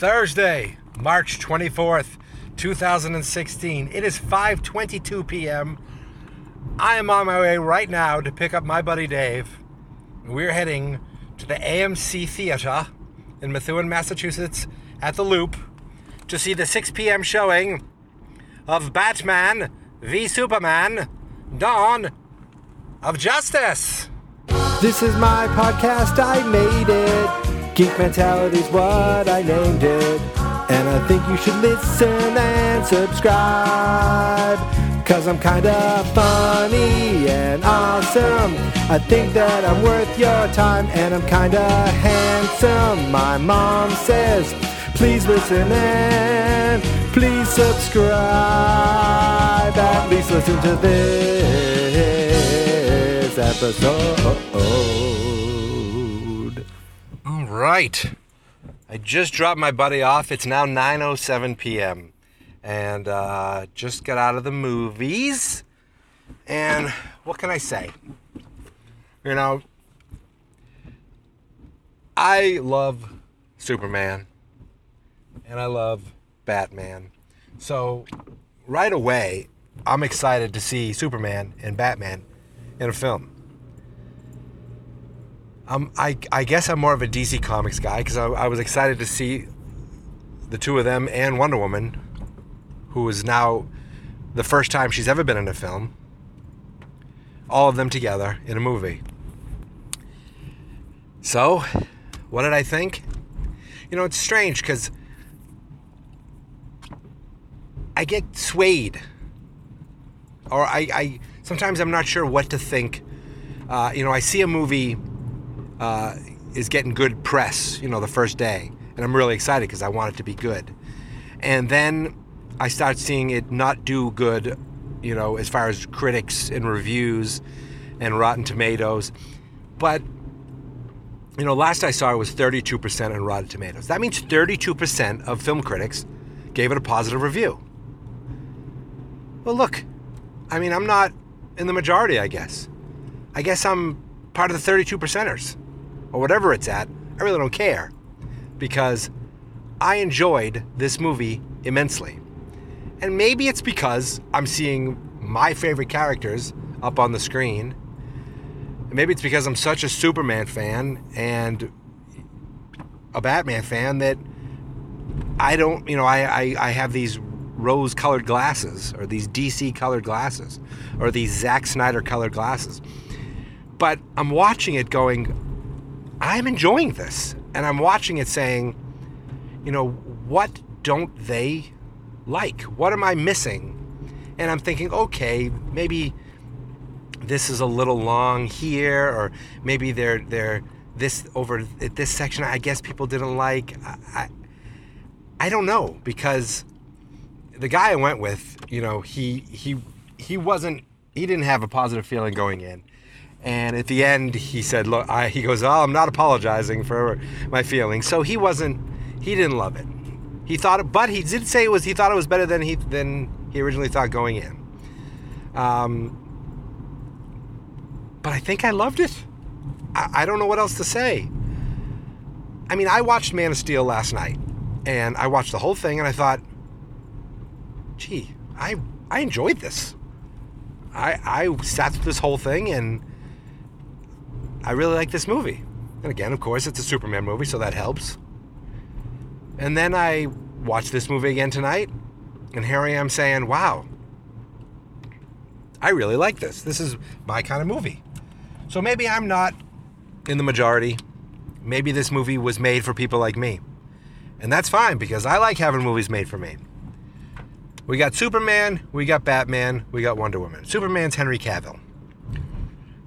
Thursday, March 24th, 2016. It is 5:22 p.m. I am on my way right now to pick up my buddy Dave. We're heading to the AMC Theater in Methuen, Massachusetts at the Loop to see the 6 p.m. showing of Batman v Superman: Dawn of Justice. This is my podcast, I made it. Geek Mentality's what I named it. And I think you should listen and subscribe. Cause I'm kinda funny and awesome. I think that I'm worth your time and I'm kinda handsome. My mom says, please listen and please subscribe. At least listen to this episode. All right. I just dropped my buddy off. It's now 9:07 p.m. and uh, just got out of the movies. And what can I say? You know, I love Superman and I love Batman. So right away, I'm excited to see Superman and Batman in a film. I, I guess I'm more of a DC Comics guy because I, I was excited to see the two of them and Wonder Woman, who is now the first time she's ever been in a film, all of them together in a movie. So, what did I think? You know, it's strange because I get swayed, or I, I sometimes I'm not sure what to think. Uh, you know, I see a movie uh, is getting good press, you know, the first day. And I'm really excited because I want it to be good. And then I start seeing it not do good, you know, as far as critics and reviews and Rotten Tomatoes. But, you know, last I saw it was 32% on Rotten Tomatoes. That means 32% of film critics gave it a positive review. Well, look, I mean, I'm not in the majority, I guess. I guess I'm part of the 32 percenters or whatever it's at, I really don't care because I enjoyed this movie immensely. And maybe it's because I'm seeing my favorite characters up on the screen. Maybe it's because I'm such a Superman fan and a Batman fan that I don't, you know, I, I, I have these rose colored glasses or these DC colored glasses or these Zack Snyder colored glasses. But I'm watching it going, I'm enjoying this. And I'm watching it saying, you know, what don't they like? What am I missing? And I'm thinking, okay, maybe this is a little long here, or maybe they're they're this over at this section. I guess people didn't like. I, I, I don't know because the guy I went with, you know, he he he wasn't he didn't have a positive feeling going in. And at the end, he said, "Look," I, he goes, "Oh, I'm not apologizing for my feelings." So he wasn't, he didn't love it. He thought, it, but he did say it was. He thought it was better than he than he originally thought going in. Um, but I think I loved it. I, I don't know what else to say. I mean, I watched Man of Steel last night, and I watched the whole thing, and I thought, "Gee, I I enjoyed this." I I sat through this whole thing and I really like this movie. And again, of course, it's a Superman movie, so that helps. And then I watched this movie again tonight, and here I am saying, wow, I really like this. This is my kind of movie. So maybe I'm not in the majority. Maybe this movie was made for people like me. And that's fine because I like having movies made for me. We got Superman, we got Batman, we got Wonder Woman. Superman's Henry Cavill.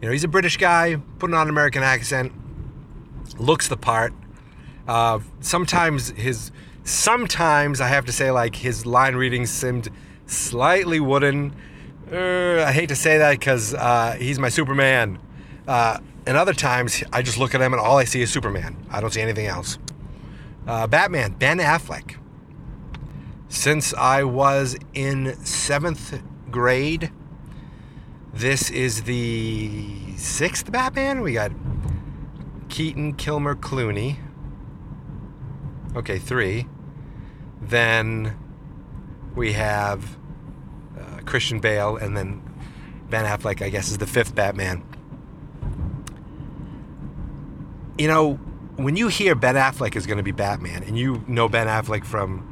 You know, he's a British guy, putting on an American accent, looks the part. Uh, sometimes his, sometimes I have to say, like his line reading seemed slightly wooden. Uh, I hate to say that because uh, he's my Superman. Uh, and other times I just look at him and all I see is Superman. I don't see anything else. Uh, Batman, Ben Affleck. Since I was in seventh grade, this is the sixth Batman. We got Keaton, Kilmer, Clooney. Okay, three. then we have uh, Christian Bale, and then Ben Affleck, I guess, is the fifth Batman. You know, when you hear Ben Affleck is going to be Batman, and you know Ben Affleck from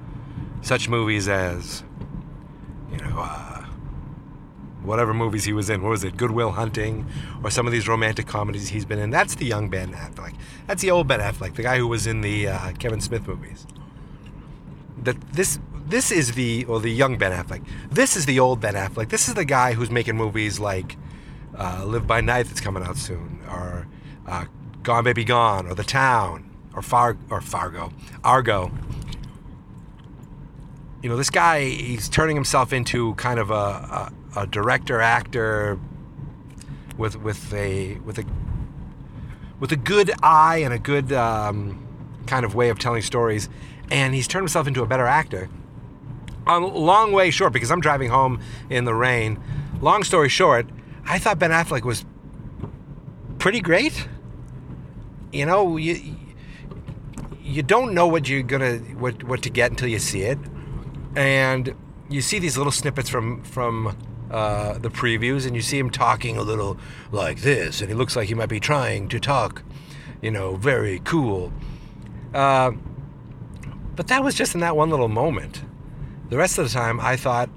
such movies as, you know, uh, whatever movies he was in, what was it, Good Will Hunting, or some of these romantic comedies he's been in, that's the young Ben Affleck. That's the old Ben Affleck, the guy who was in the uh, Kevin Smith movies. That this this is the or the young Ben Affleck. This is the old Ben Affleck. This is the guy who's making movies like uh, Live by Night that's coming out soon, or uh, Gone Baby Gone, or The Town, or Far or Fargo, Argo. You know, this guy he's turning himself into kind of a, a, a director actor with with a with a with a good eye and a good um, kind of way of telling stories, and he's turned himself into a better actor. A long way short because I'm driving home in the rain. Long story short, I thought Ben Affleck was pretty great. You know, you you don't know what you're gonna what what to get until you see it, and you see these little snippets from from uh, the previews, and you see him talking a little like this, and he looks like he might be trying to talk, you know, very cool. Uh, but that was just in that one little moment. The rest of the time, I thought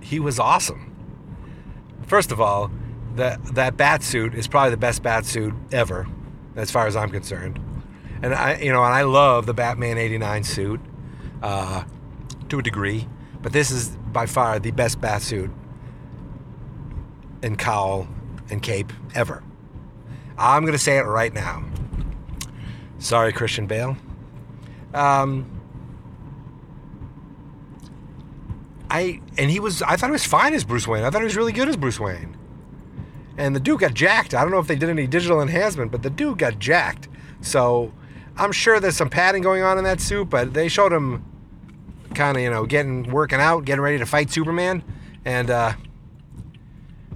he was awesome. First of all, that that bat suit is probably the best bat suit ever, as far as I'm concerned. And I, you know, and I love the Batman '89 suit uh, to a degree, but this is by far the best bat suit and cowl and cape ever. I'm gonna say it right now. Sorry, Christian Bale. Um, I and he was I thought he was fine as Bruce Wayne. I thought he was really good as Bruce Wayne. And the dude got jacked. I don't know if they did any digital enhancement, but the dude got jacked. So I'm sure there's some padding going on in that suit, but they showed him kind of, you know, getting working out, getting ready to fight Superman. And uh,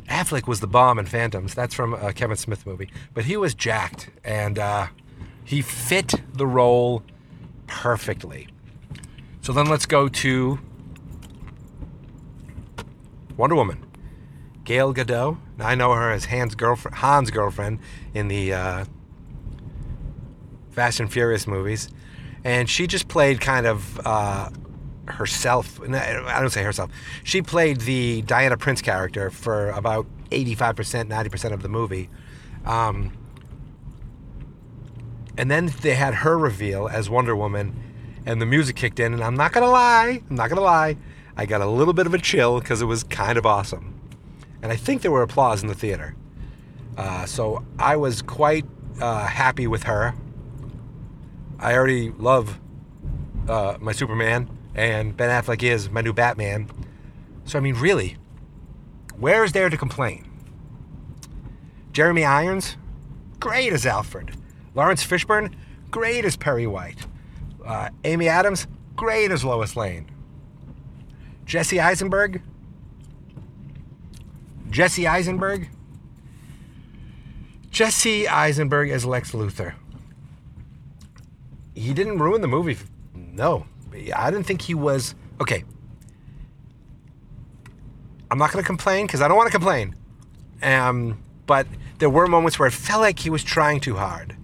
Affleck was the bomb in Phantoms. That's from a Kevin Smith movie. But he was jacked and uh, he fit the role perfectly. So then let's go to Wonder Woman. Gail Gadot. Now, I know her as Hans girlfriend, Han's girlfriend in the uh, Fast and Furious movies, and she just played kind of uh, herself. I don't say herself. She played the Diana Prince character for about 85%, 90% of the movie. Um, and then they had her reveal as Wonder Woman, and the music kicked in. And I'm not gonna lie, I'm not gonna lie, I got a little bit of a chill because it was kind of awesome. And I think there were applause in the theater. Uh, so I was quite uh, happy with her. I already love uh, my Superman, and Ben Affleck is my new Batman. So, I mean, really, where is there to complain? Jeremy Irons, great as Alfred. Laurence Fishburne, great as Perry White. Uh, Amy Adams, great as Lois Lane. Jesse Eisenberg. Jesse Eisenberg. Jesse Eisenberg as Lex Luthor. He didn't ruin the movie. No. I didn't think he was. Okay. I'm not going to complain because I don't want to complain. Um, but there were moments where it felt like he was trying too hard.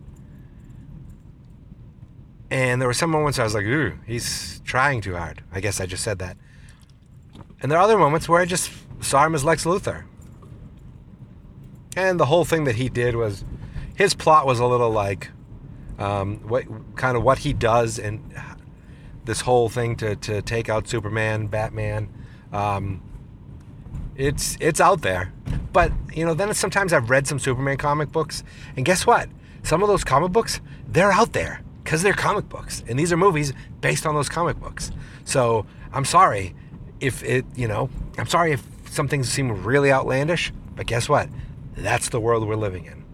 And there were some moments I was like, ooh, he's trying too hard. I guess I just said that. And there are other moments where I just saw him as Lex Luthor. And the whole thing that he did was, his plot was a little like, um, what kind of what he does and this whole thing to, to take out Superman, Batman. Um, it's it's out there, but you know then sometimes I've read some Superman comic books, and guess what? Some of those comic books they're out there because they're comic books, and these are movies based on those comic books. So I'm sorry if it, you know, I'm sorry if some things seem really outlandish, but guess what? That's the world we're living in.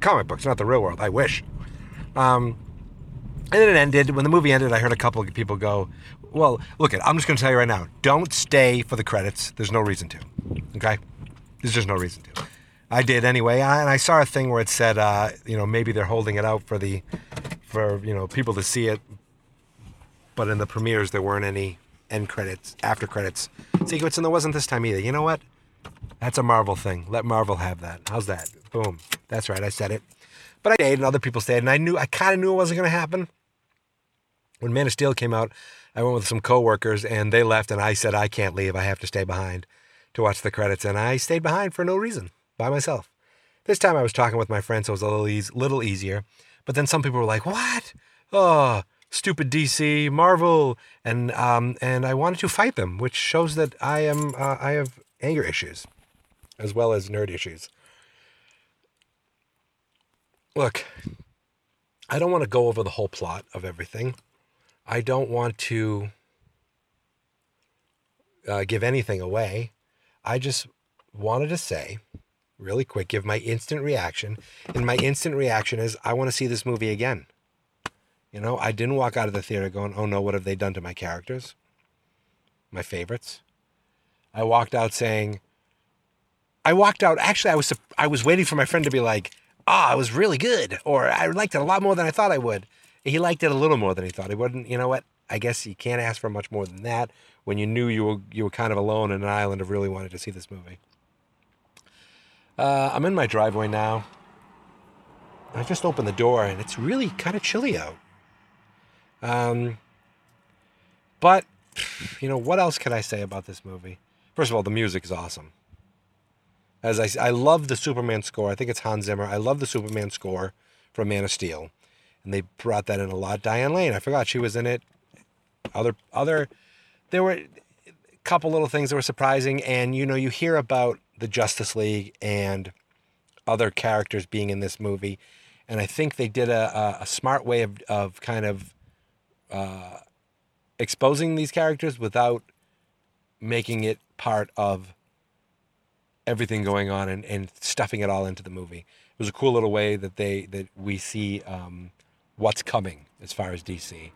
Comic books, not the real world. I wish. Um, and then it ended. When the movie ended, I heard a couple of people go, "Well, look, it. I'm just going to tell you right now. Don't stay for the credits. There's no reason to. Okay, there's just no reason to." I did anyway, I, and I saw a thing where it said, uh, you know, maybe they're holding it out for the, for you know, people to see it but in the premieres there weren't any end credits, after credits sequence, and there wasn't this time either. You know what? That's a Marvel thing. Let Marvel have that. How's that? Boom. That's right. I said it. But I stayed, and other people stayed, and I knew I kind of knew it wasn't going to happen. When Man of Steel came out, I went with some coworkers, and they left, and I said I can't leave. I have to stay behind to watch the credits, and I stayed behind for no reason by myself. This time I was talking with my friends, so it was a little, eas- little easier. But then some people were like, "What? Oh, stupid DC, Marvel," and um, and I wanted to fight them, which shows that I am uh, I have anger issues, as well as nerd issues. Look, I don't want to go over the whole plot of everything. I don't want to uh, give anything away. I just wanted to say, really quick, give my instant reaction. And my instant reaction is I want to see this movie again. You know, I didn't walk out of the theater going, oh no, what have they done to my characters? My favorites. I walked out saying, I walked out, actually, I was, I was waiting for my friend to be like, ah, oh, it was really good. Or I liked it a lot more than I thought I would. He liked it a little more than he thought he would. not you know what? I guess you can't ask for much more than that when you knew you were you were kind of alone in an island of really wanted to see this movie. Uh, I'm in my driveway now. I just opened the door and it's really kind of chilly out. Um, but you know what else can I say about this movie? First of all, the music is awesome. As I, I love the Superman score. I think it's Hans Zimmer. I love the Superman score from Man of Steel, and they brought that in a lot. Diane Lane, I forgot she was in it. Other other, there were a couple little things that were surprising, and you know you hear about the Justice League and other characters being in this movie, and I think they did a a, a smart way of of kind of uh, exposing these characters without making it part of everything going on and, and stuffing it all into the movie. It was a cool little way that they that we see um, what's coming as far as DC,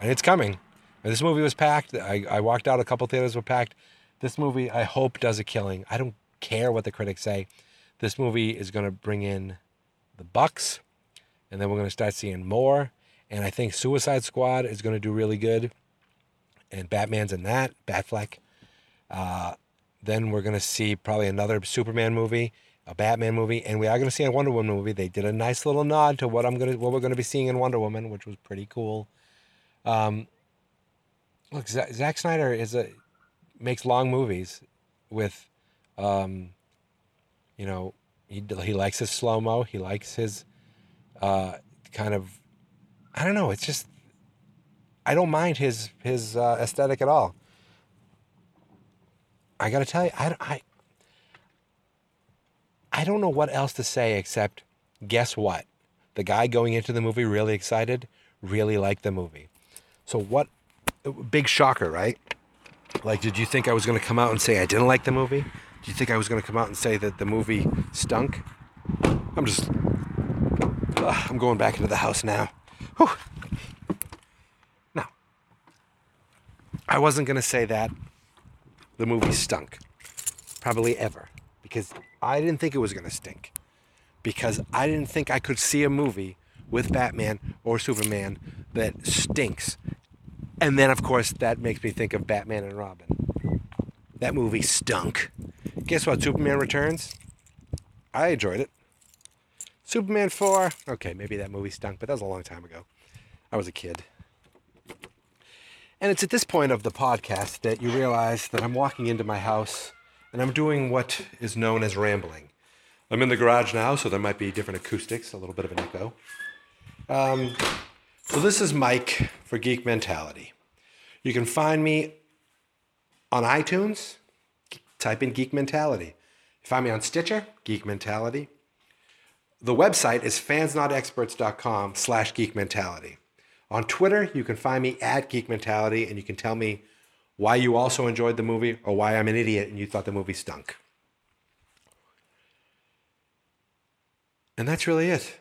and it's coming. And this movie was packed. I, I walked out. A couple theaters were packed. This movie, I hope, does a killing. I don't care what the critics say. This movie is going to bring in the bucks, and then we're going to start seeing more. And I think Suicide Squad is going to do really good, and Batman's in that. Batfleck. Uh, then we're going to see probably another Superman movie, a Batman movie, and we are going to see a Wonder Woman movie. They did a nice little nod to what I'm going to what we're going to be seeing in Wonder Woman, which was pretty cool. Um, look, Zack Snyder is a makes long movies with, um, you know, he he likes his slow mo. He likes his uh, kind of, I don't know. It's just I don't mind his his uh, aesthetic at all. I got to tell you, I, I, I don't know what else to say except guess what? The guy going into the movie really excited, really liked the movie. So what? Big shocker, right? Like, did you think I was going to come out and say I didn't like the movie? Do you think I was going to come out and say that the movie stunk? I'm just. Uh, I'm going back into the house now. Whew. No. I wasn't going to say that the movie stunk. Probably ever. Because I didn't think it was going to stink. Because I didn't think I could see a movie with Batman or Superman that stinks. And then, of course, that makes me think of Batman and Robin. That movie stunk. Guess what? Superman Returns? I enjoyed it. Superman 4? Okay, maybe that movie stunk, but that was a long time ago. I was a kid. And it's at this point of the podcast that you realize that I'm walking into my house and I'm doing what is known as rambling. I'm in the garage now, so there might be different acoustics, a little bit of an echo. Um, so this is Mike for Geek Mentality. You can find me on iTunes, type in Geek Mentality. Find me on Stitcher, Geek Mentality. The website is fansnotexperts.com slash geek mentality. On Twitter, you can find me at Geek Mentality and you can tell me why you also enjoyed the movie or why I'm an idiot and you thought the movie stunk. And that's really it.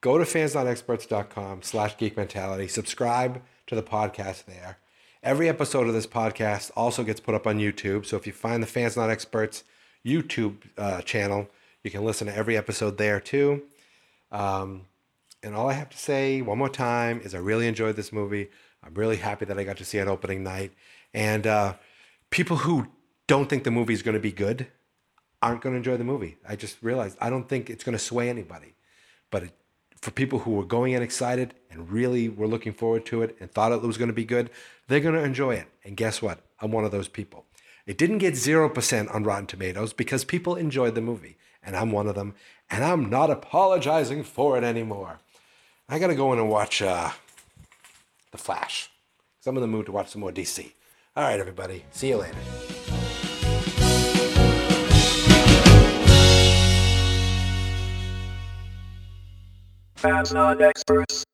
Go to fansnotexperts.com slash geek mentality. Subscribe to the podcast there. Every episode of this podcast also gets put up on YouTube. So if you find the Fans Not Experts YouTube uh, channel, you can listen to every episode there too. Um, and all I have to say one more time is I really enjoyed this movie. I'm really happy that I got to see it opening night. And uh, people who don't think the movie is going to be good aren't going to enjoy the movie. I just realized I don't think it's going to sway anybody. But it, for people who were going in excited and really were looking forward to it and thought it was going to be good, they're going to enjoy it. And guess what? I'm one of those people. It didn't get 0% on Rotten Tomatoes because people enjoyed the movie. And I'm one of them. And I'm not apologizing for it anymore. I got to go in and watch uh, The Flash. Because I'm in the mood to watch some more DC. All right, everybody. See you later. Fans not experts.